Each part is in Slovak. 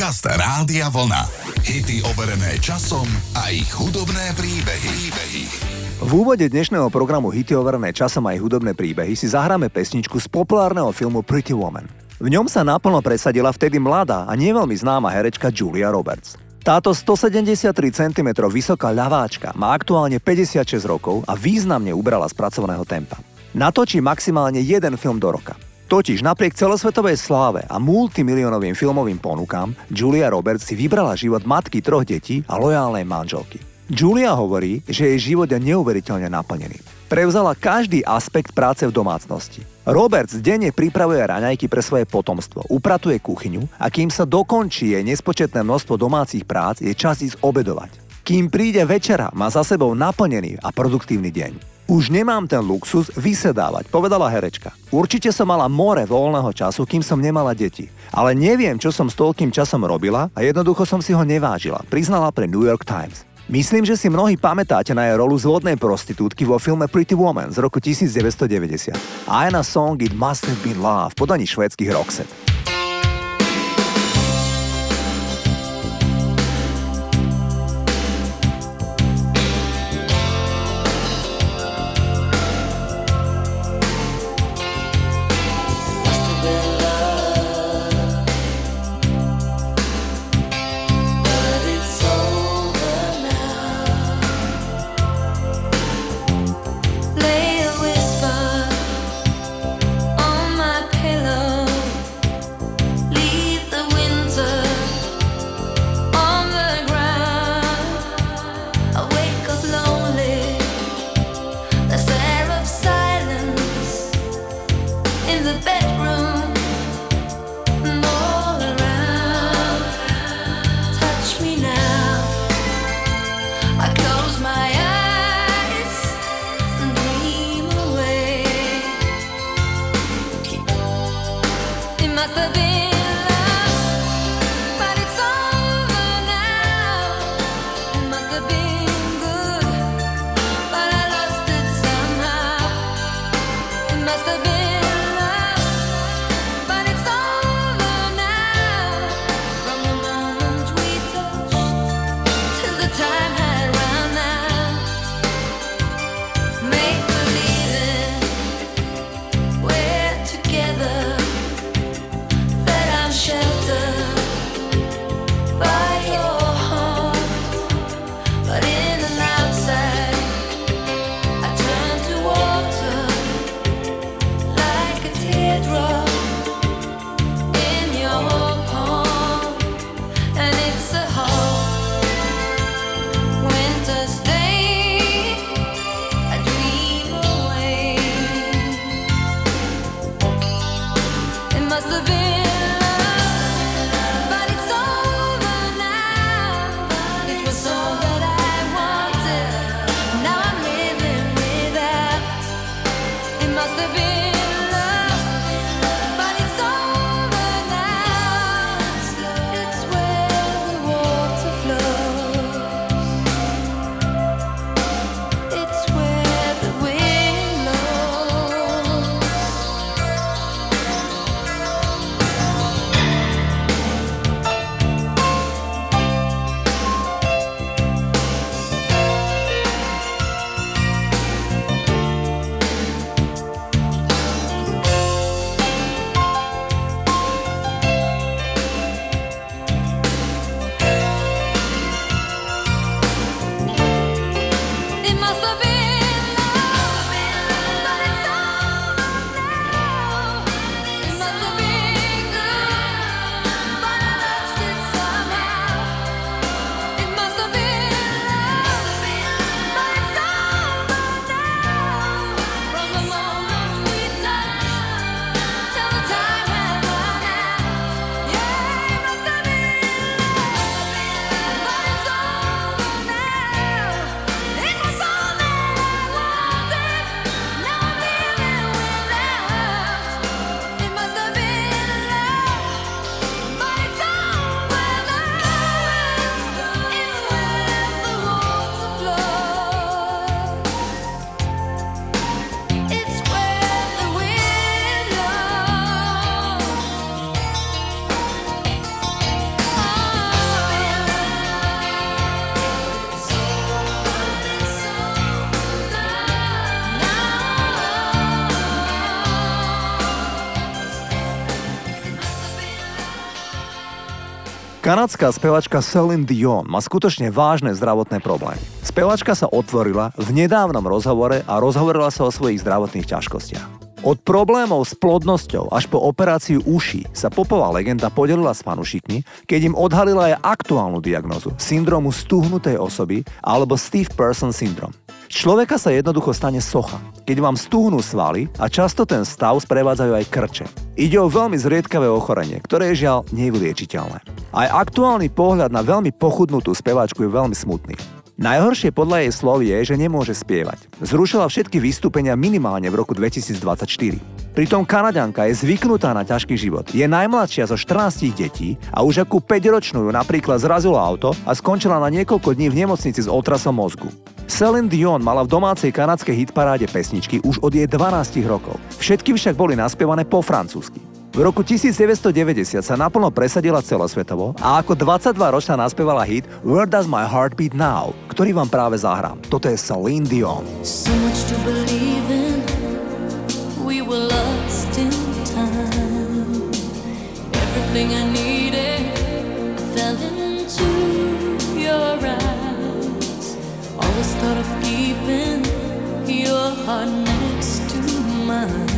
Podcast Rádia Vlna. Hity overené časom a ich hudobné príbehy. príbehy. V úvode dnešného programu Hity overené časom a ich hudobné príbehy si zahráme pesničku z populárneho filmu Pretty Woman. V ňom sa naplno presadila vtedy mladá a nie veľmi známa herečka Julia Roberts. Táto 173 cm vysoká ľaváčka má aktuálne 56 rokov a významne ubrala z pracovného tempa. Natočí maximálne jeden film do roka. Totiž napriek celosvetovej sláve a multimilionovým filmovým ponukám Julia Roberts si vybrala život matky troch detí a lojálnej manželky. Julia hovorí, že jej život je neuveriteľne naplnený. Prevzala každý aspekt práce v domácnosti. Roberts denne pripravuje raňajky pre svoje potomstvo, upratuje kuchyňu a kým sa dokončí jej nespočetné množstvo domácich prác, je čas ísť obedovať. Kým príde večera, má za sebou naplnený a produktívny deň. Už nemám ten luxus vysedávať, povedala herečka. Určite som mala more voľného času, kým som nemala deti. Ale neviem, čo som s toľkým časom robila a jednoducho som si ho nevážila, priznala pre New York Times. Myslím, že si mnohí pamätáte na jej rolu zvodnej prostitútky vo filme Pretty Woman z roku 1990. A aj na song It Must Have Been Love v podaní švédskych Roxette. Kanadská spevačka Celine Dion má skutočne vážne zdravotné problémy. Spevačka sa otvorila v nedávnom rozhovore a rozhovorila sa o svojich zdravotných ťažkostiach. Od problémov s plodnosťou až po operáciu uší sa popová legenda podelila s fanušikmi, keď im odhalila aj aktuálnu diagnozu syndromu stuhnutej osoby alebo Steve Person syndrom. Človeka sa jednoducho stane socha, keď vám stúhnú svaly a často ten stav sprevádzajú aj krče. Ide o veľmi zriedkavé ochorenie, ktoré je žiaľ nevyliečiteľné. Aj aktuálny pohľad na veľmi pochudnutú speváčku je veľmi smutný. Najhoršie podľa jej slov je, že nemôže spievať. Zrušila všetky vystúpenia minimálne v roku 2024. Pritom Kanaďanka je zvyknutá na ťažký život. Je najmladšia zo 14 detí a už ako 5-ročnú ju napríklad zrazilo auto a skončila na niekoľko dní v nemocnici s otrasom mozgu. Celine Dion mala v domácej kanadskej hitparáde pesničky už od jej 12 rokov. Všetky však boli naspievané po francúzsky. V roku 1990 sa naplno presadila celosvetovo a ako 22-ročná naspievala hit Where Does My Heart Beat Now, ktorý vám práve zahrám. Toto je Celine Dion. So much to believe in, we were lost in time. Everything I needed fell into your eyes. Always thought of keeping your heart next to mine.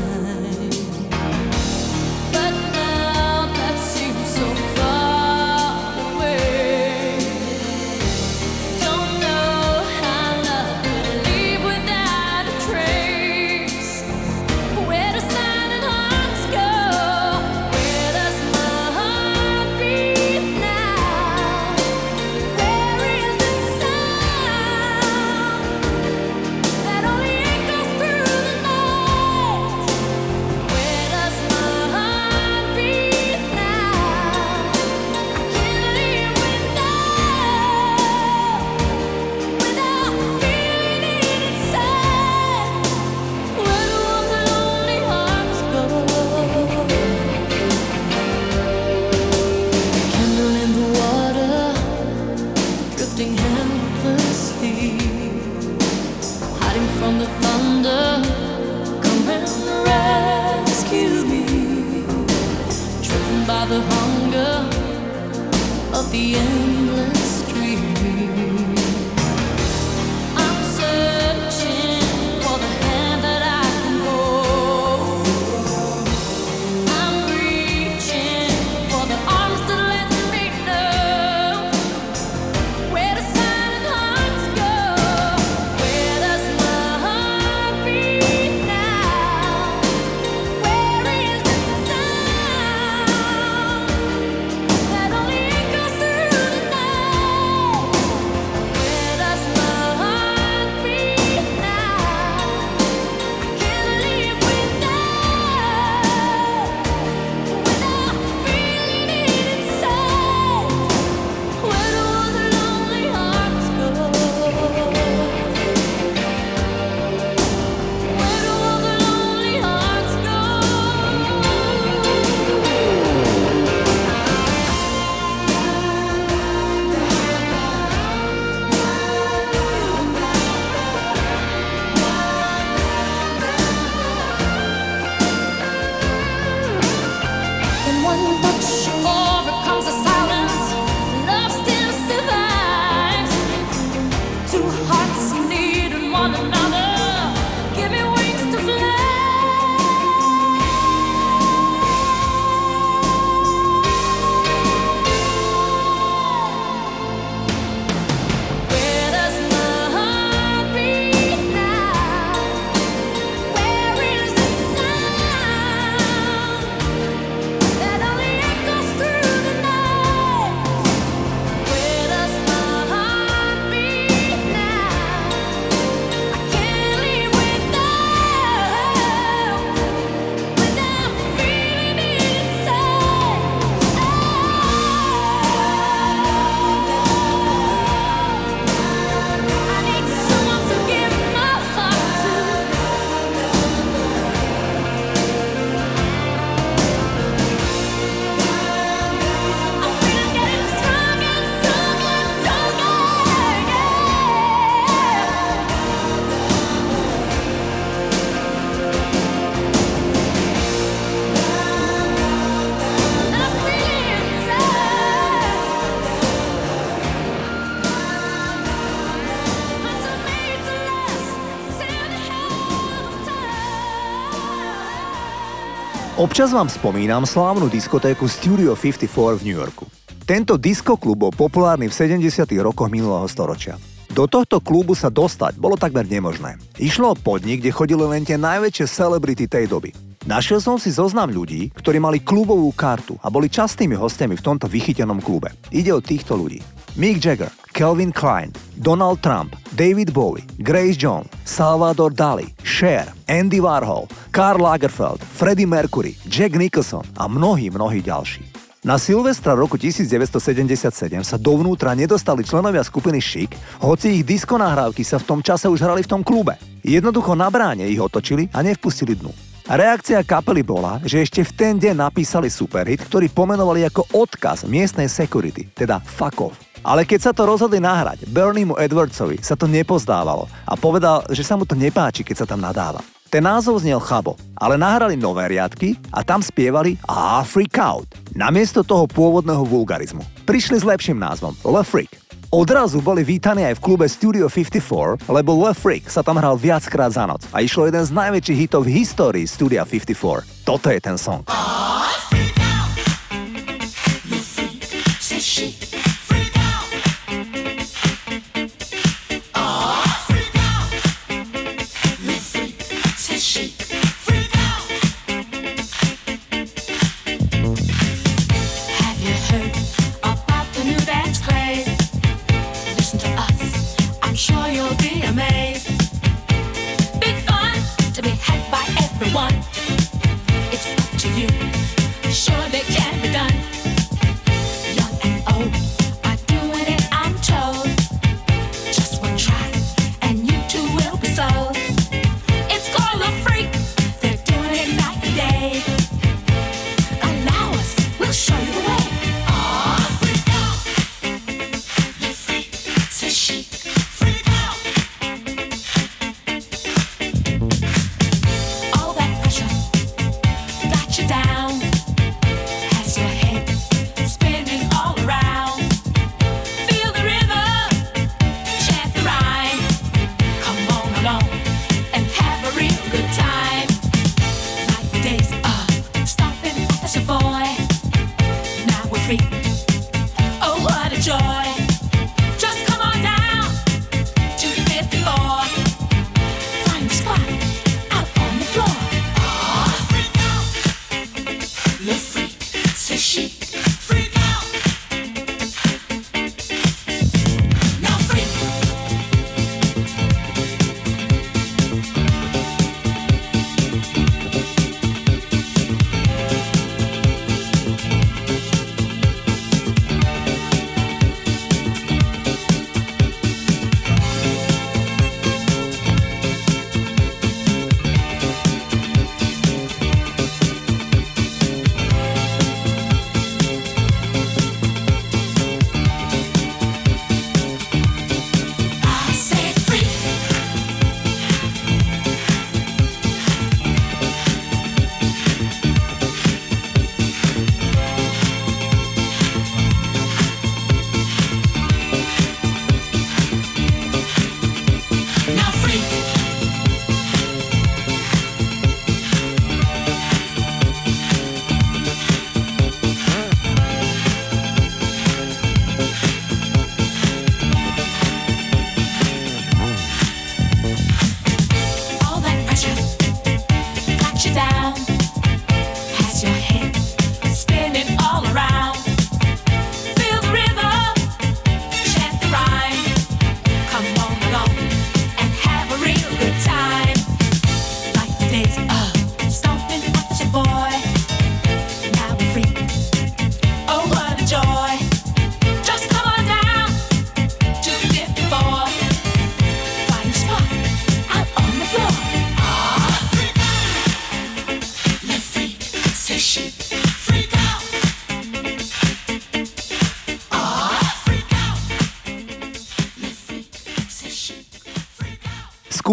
Občas vám spomínam slávnu diskotéku Studio 54 v New Yorku. Tento diskoklub bol populárny v 70. rokoch minulého storočia. Do tohto klubu sa dostať bolo takmer nemožné. Išlo o podnik, kde chodili len tie najväčšie celebrity tej doby. Našiel som si zoznam ľudí, ktorí mali klubovú kartu a boli častými hostiami v tomto vychytenom klube. Ide o týchto ľudí. Mick Jagger, Calvin Klein, Donald Trump, David Bowie, Grace Jones, Salvador Dali, Cher, Andy Warhol, Karl Lagerfeld, Freddie Mercury, Jack Nicholson a mnohí, mnohí ďalší. Na Silvestra roku 1977 sa dovnútra nedostali členovia skupiny Chic, hoci ich disko nahrávky sa v tom čase už hrali v tom klube. Jednoducho na bráne ich otočili a nevpustili dnu. Reakcia kapely bola, že ešte v ten deň napísali superhit, ktorý pomenovali ako odkaz miestnej security, teda fuck off. Ale keď sa to rozhodli nahrať, Berniemu Edwardsovi sa to nepozdávalo a povedal, že sa mu to nepáči, keď sa tam nadáva. Ten názov znel chabo, ale nahrali nové riadky a tam spievali A Freak Out, namiesto toho pôvodného vulgarizmu. Prišli s lepším názvom Le Freak. Odrazu boli vítaní aj v klube Studio 54, lebo Le Freak sa tam hral viackrát za noc a išlo jeden z najväčších hitov v histórii Studia 54. Toto je ten song.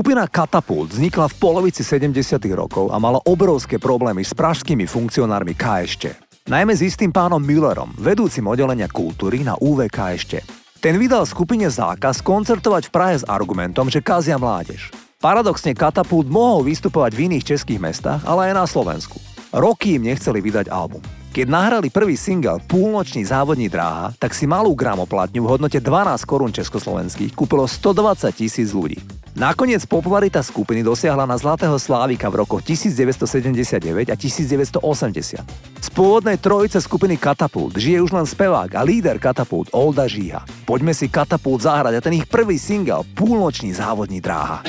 Skupina Katapult vznikla v polovici 70. rokov a mala obrovské problémy s pražskými funkcionármi KŠT. Najmä s istým pánom Müllerom, vedúcim oddelenia kultúry na UVKŠT. Ten vydal skupine zákaz koncertovať v Prahe s argumentom, že kazia mládež. Paradoxne Katapult mohol vystupovať v iných českých mestách, ale aj na Slovensku. Roky im nechceli vydať album. Keď nahrali prvý single Púlnočný závodní dráha, tak si malú gramoplatňu v hodnote 12 korún československých kúpilo 120 tisíc ľudí. Nakoniec popularita skupiny dosiahla na Zlatého Slávika v rokoch 1979 a 1980. Z pôvodnej trojice skupiny Katapult žije už len spevák a líder Katapult Olda Žíha. Poďme si Katapult zahrať a ten ich prvý single Púlnočný závodní dráha.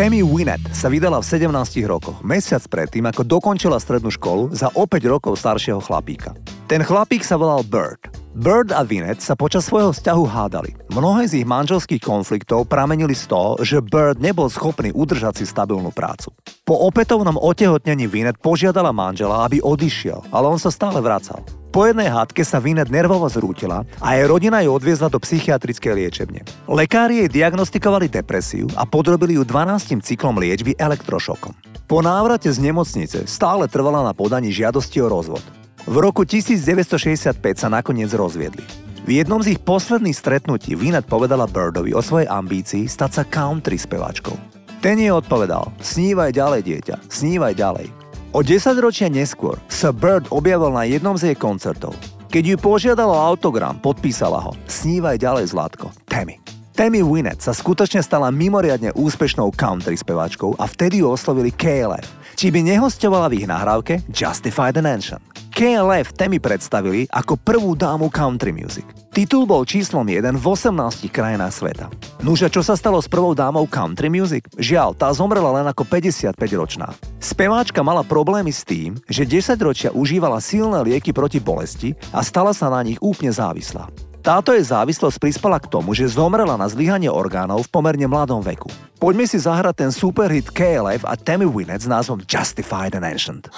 Tammy Wynette sa vydala v 17 rokoch, mesiac predtým, ako dokončila strednú školu za o 5 rokov staršieho chlapíka. Ten chlapík sa volal Bird. Bird a Wynette sa počas svojho vzťahu hádali. Mnohé z ich manželských konfliktov pramenili z toho, že Bird nebol schopný udržať si stabilnú prácu. Po opätovnom otehotnení Wynette požiadala manžela, aby odišiel, ale on sa stále vracal. Po jednej hádke sa Vinet nervovo zrútila a jej rodina ju odviezla do psychiatrickej liečebne. Lekári jej diagnostikovali depresiu a podrobili ju 12 cyklom liečby elektrošokom. Po návrate z nemocnice stále trvala na podaní žiadosti o rozvod. V roku 1965 sa nakoniec rozviedli. V jednom z ich posledných stretnutí Vinet povedala Birdovi o svojej ambícii stať sa country speváčkou. Ten jej odpovedal, snívaj ďalej dieťa, snívaj ďalej. O 10 ročia neskôr sa Bird objavil na jednom z jej koncertov. Keď ju požiadalo autogram, podpísala ho Snívaj ďalej, Zlatko, Tammy. Tammy Wynette sa skutočne stala mimoriadne úspešnou country speváčkou a vtedy ju oslovili KLF, či by nehostovala v ich nahrávke Justify the Nation. KLF Tammy predstavili ako prvú dámu country music. Titul bol číslom 1 v 18 krajinách sveta. Nuže, čo sa stalo s prvou dámou country music? Žiaľ, tá zomrela len ako 55-ročná. Speváčka mala problémy s tým, že 10 ročia užívala silné lieky proti bolesti a stala sa na nich úplne závislá. Táto jej závislosť prispela k tomu, že zomrela na zlyhanie orgánov v pomerne mladom veku. Poďme si zahrať ten superhit KLF a Tammy Wynette s názvom Justified and Ancient.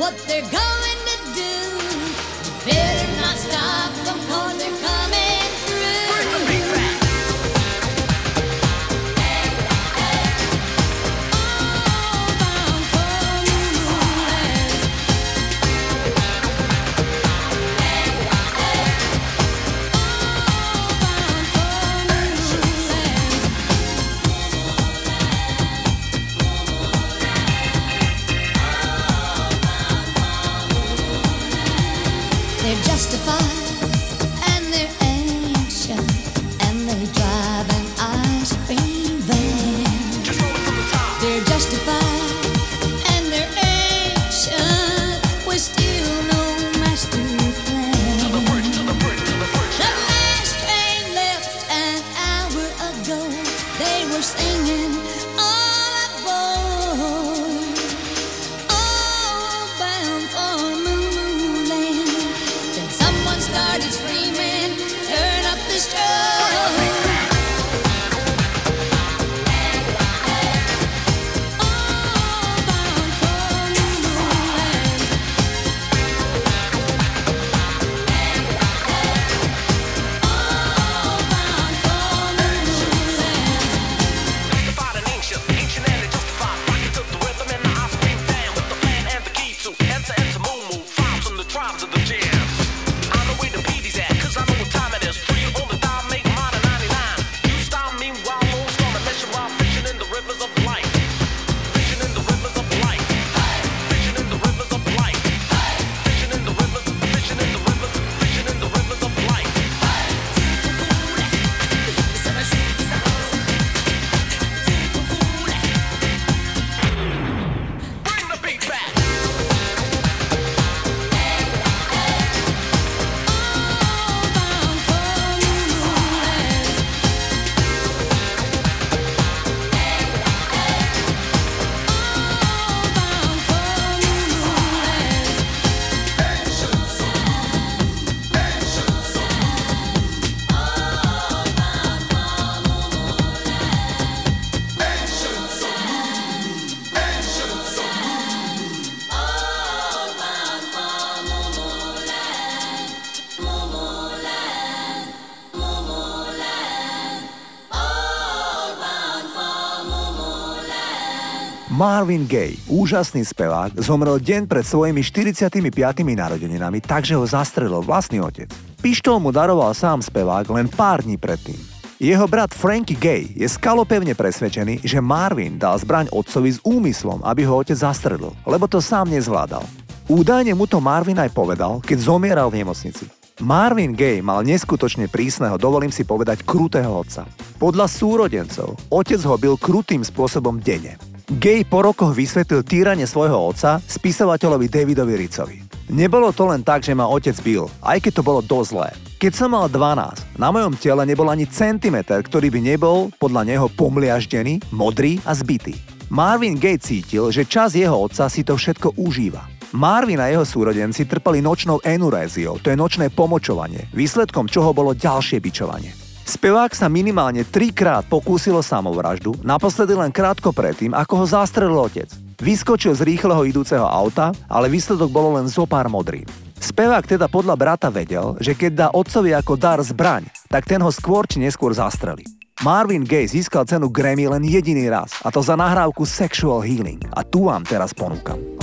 what they're going to do. You better not stop. Marvin Gaye, úžasný spevák, zomrel deň pred svojimi 45. narodeninami, takže ho zastrelil vlastný otec. Pištol mu daroval sám spevák len pár dní predtým. Jeho brat Frankie Gay je skalopevne presvedčený, že Marvin dal zbraň otcovi s úmyslom, aby ho otec zastrelil, lebo to sám nezvládal. Údajne mu to Marvin aj povedal, keď zomieral v nemocnici. Marvin Gay mal neskutočne prísneho, dovolím si povedať, krutého otca. Podľa súrodencov, otec ho byl krutým spôsobom denne. Gay po rokoch vysvetlil týranie svojho otca spisovateľovi Davidovi Ricovi. Nebolo to len tak, že ma otec bil, aj keď to bolo dosť zlé. Keď som mal 12, na mojom tele nebol ani centimeter, ktorý by nebol podľa neho pomliaždený, modrý a zbytý. Marvin Gay cítil, že čas jeho otca si to všetko užíva. Marvin a jeho súrodenci trpali nočnou enuréziou, to je nočné pomočovanie, výsledkom čoho bolo ďalšie bičovanie. Spevák sa minimálne trikrát pokúsil o samovraždu, naposledy len krátko predtým, ako ho zastrelil otec. Vyskočil z rýchleho idúceho auta, ale výsledok bolo len zo pár modrín. Spevák teda podľa brata vedel, že keď dá otcovi ako dar zbraň, tak ten ho skôr či neskôr zastrelí. Marvin Gaye získal cenu Grammy len jediný raz, a to za nahrávku Sexual Healing. A tu vám teraz ponúkam.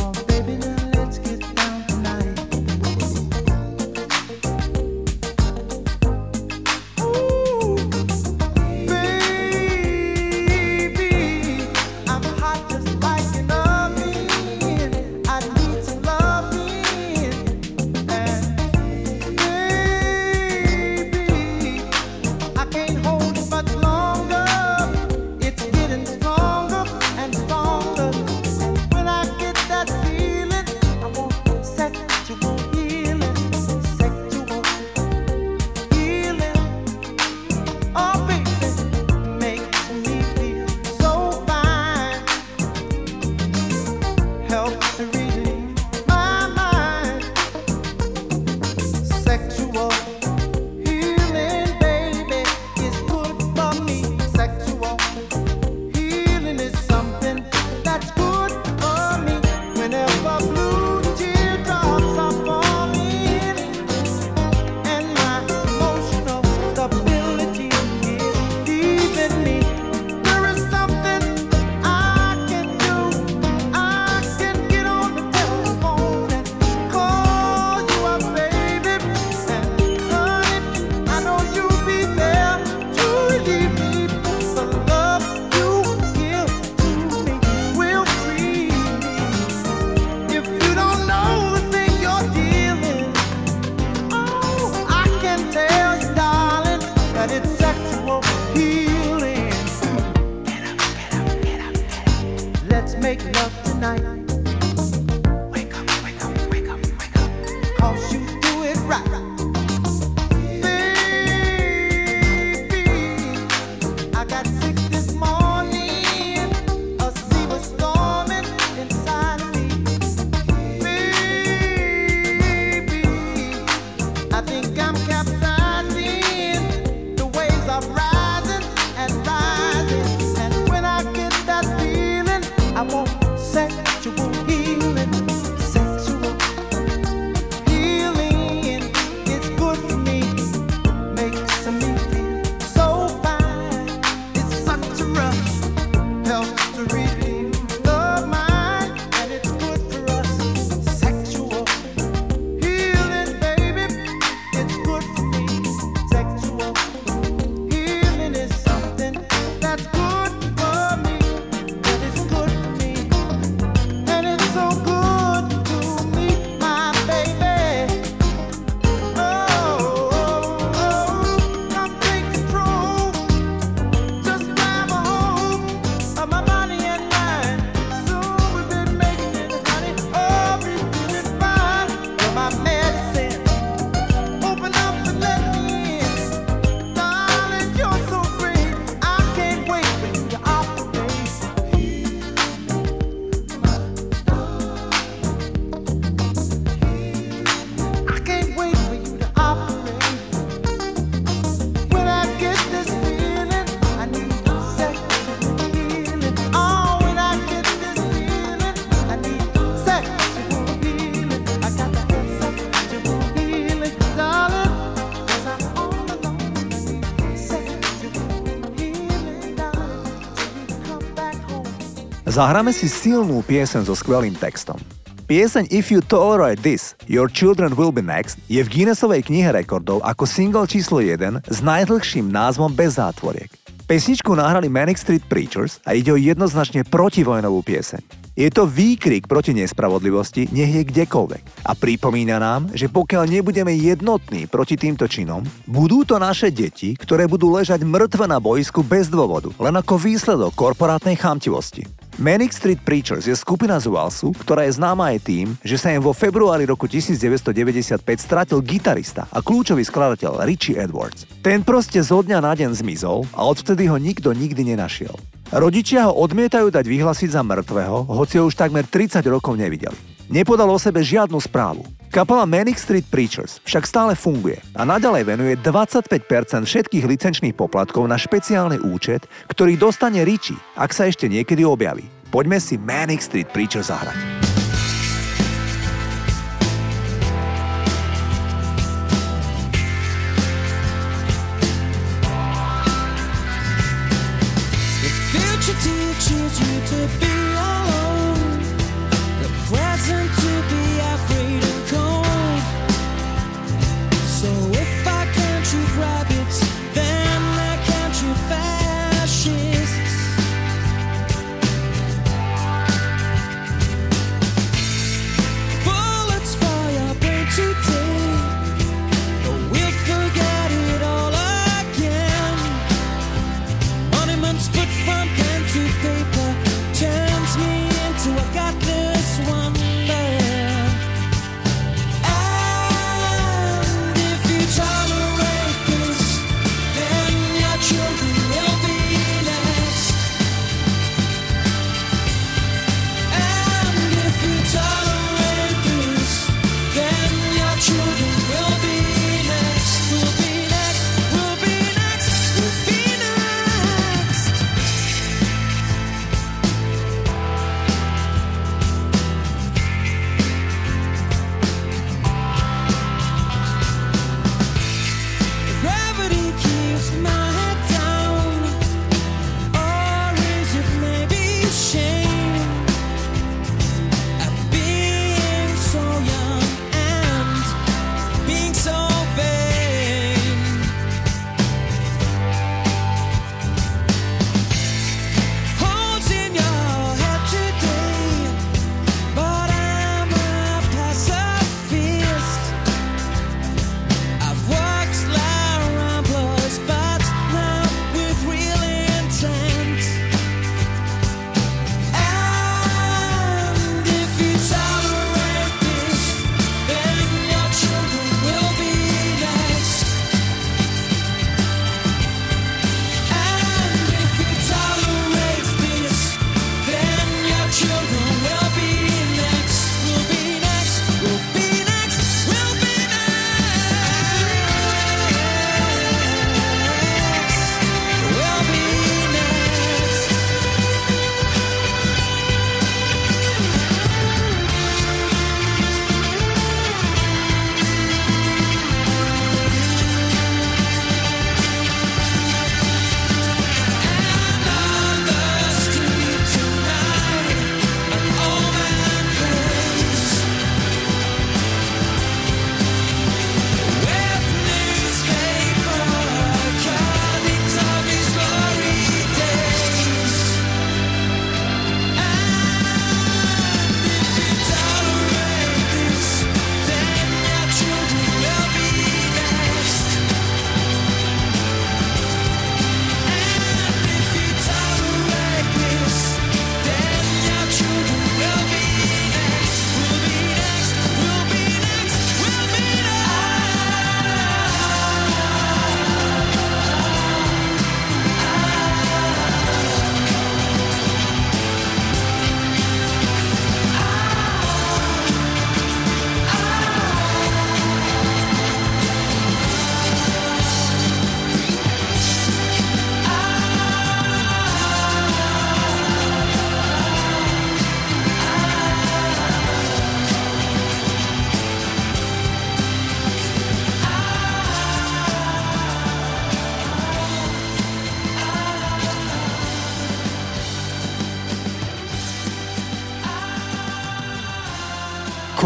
Zahráme si silnú piesen so skvelým textom. Pieseň If You Tolerate This, Your Children Will Be Next je v Guinnessovej knihe rekordov ako single číslo 1 s najdlhším názvom bez zátvoriek. Pesničku nahrali Manic Street Preachers a ide o jednoznačne protivojnovú pieseň. Je to výkrik proti nespravodlivosti, nech je kdekoľvek. A pripomína nám, že pokiaľ nebudeme jednotní proti týmto činom, budú to naše deti, ktoré budú ležať mŕtve na boisku bez dôvodu, len ako výsledok korporátnej chamtivosti. Manic Street Preachers je skupina z Walesu, ktorá je známa aj tým, že sa im vo februári roku 1995 stratil gitarista a kľúčový skladateľ Richie Edwards. Ten proste zo dňa na deň zmizol a odvtedy ho nikto nikdy nenašiel. Rodičia ho odmietajú dať vyhlasiť za mŕtvého, hoci ho už takmer 30 rokov nevideli. Nepodal o sebe žiadnu správu. Kapela Manic Street Preachers však stále funguje a naďalej venuje 25% všetkých licenčných poplatkov na špeciálny účet, ktorý dostane Richie, ak sa ešte niekedy objaví. Poďme si Manic Street Preachers zahrať.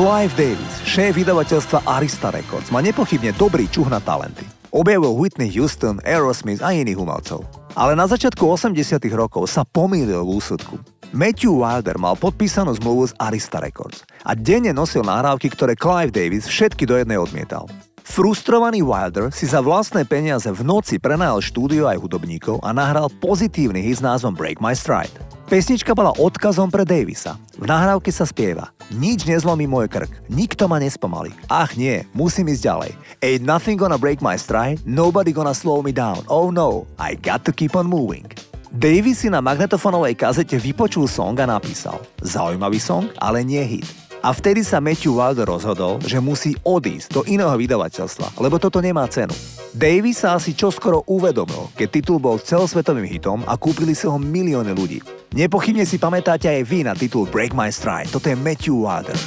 Clive Davis, šéf vydavateľstva Arista Records, má nepochybne dobrý čuh na talenty. Objavil Whitney Houston, Aerosmith a iných umelcov. Ale na začiatku 80 rokov sa pomýlil v úsudku. Matthew Wilder mal podpísanú zmluvu z Arista Records a denne nosil nahrávky, ktoré Clive Davis všetky do jednej odmietal. Frustrovaný Wilder si za vlastné peniaze v noci prenajal štúdio aj hudobníkov a nahral pozitívny hit s názvom Break My Stride. Pesnička bola odkazom pre Davisa. V nahrávke sa spieva Nič nezlomí môj krk, nikto ma nespomalí. Ach nie, musím ísť ďalej. Ain't nothing gonna break my stride, nobody gonna slow me down. Oh no, I got to keep on moving. Davis si na magnetofónovej kazete vypočul song a napísal Zaujímavý song, ale nie hit. A vtedy sa Matthew Wilder rozhodol, že musí odísť do iného vydavateľstva, lebo toto nemá cenu. Davis sa asi čoskoro uvedomil, keď titul bol celosvetovým hitom a kúpili si ho milióny ľudí. Nepochybne si pamätáte aj vy na titul Break My Stride. Toto je Matthew Wilder.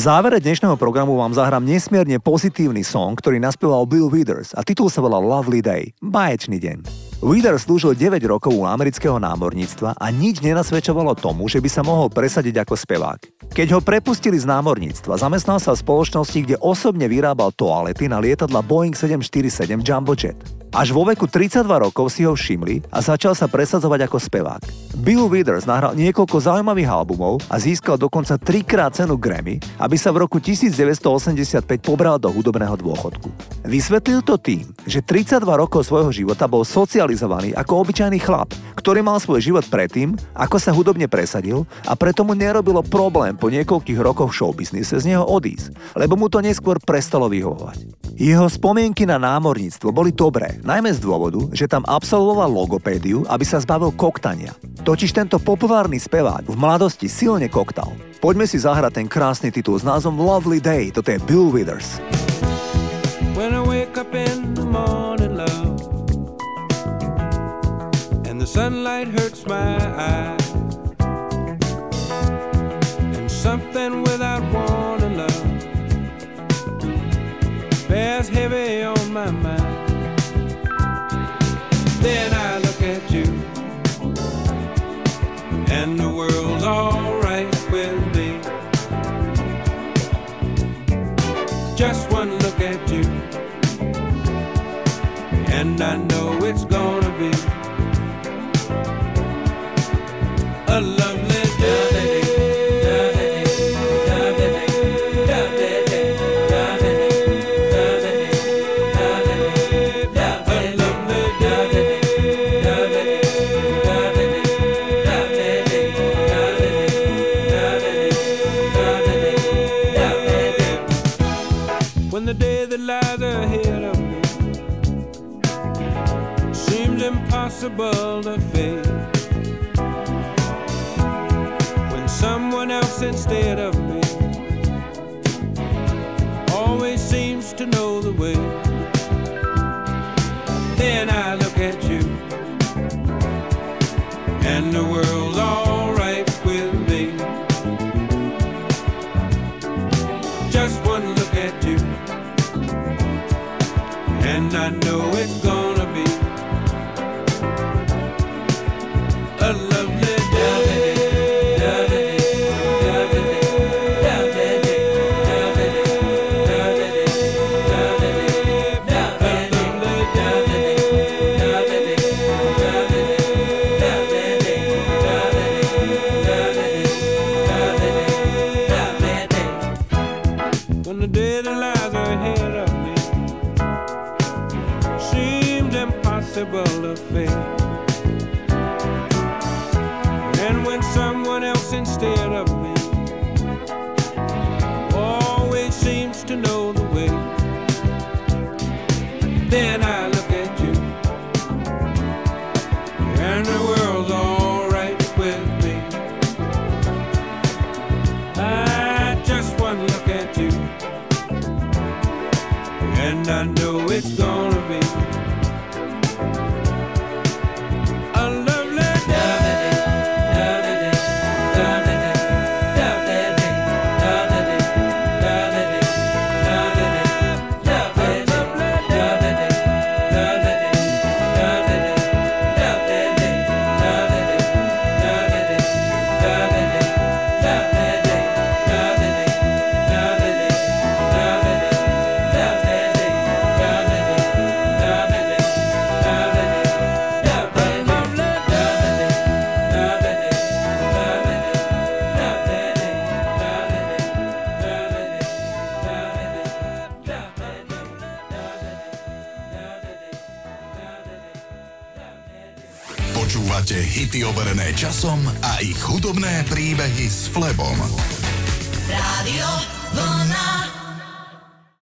Závere dnešného programu vám zahrám nesmierne pozitívny song, ktorý naspieval Bill Withers a titul sa volá Lovely Day, báječný deň. Withers slúžil 9 rokov u amerického námorníctva a nič nenasvedčovalo tomu, že by sa mohol presadiť ako spevák. Keď ho prepustili z námorníctva, zamestnal sa v spoločnosti, kde osobne vyrábal toalety na lietadla Boeing 747 Jumbo Jet. Až vo veku 32 rokov si ho všimli a začal sa presadzovať ako spevák. Bill Withers nahral niekoľko zaujímavých albumov a získal dokonca trikrát cenu Grammy, aby sa v roku 1985 pobral do hudobného dôchodku. Vysvetlil to tým, že 32 rokov svojho života bol socializovaný ako obyčajný chlap, ktorý mal svoj život predtým, ako sa hudobne presadil a preto mu nerobilo problém po niekoľkých rokoch v showbiznise z neho odísť, lebo mu to neskôr prestalo vyhovovať. Jeho spomienky na námorníctvo boli dobré, najmä z dôvodu, že tam absolvoval logopédiu, aby sa zbavil koktania. Totiž tento populárny spevák v mladosti silne koktal. Poďme si zahrať ten krásny titul s názvom Lovely Day, toto je Bill Withers. When I wake up in the morning, love And the sunlight hurts my eyes na na impossible to fake. When someone else instead of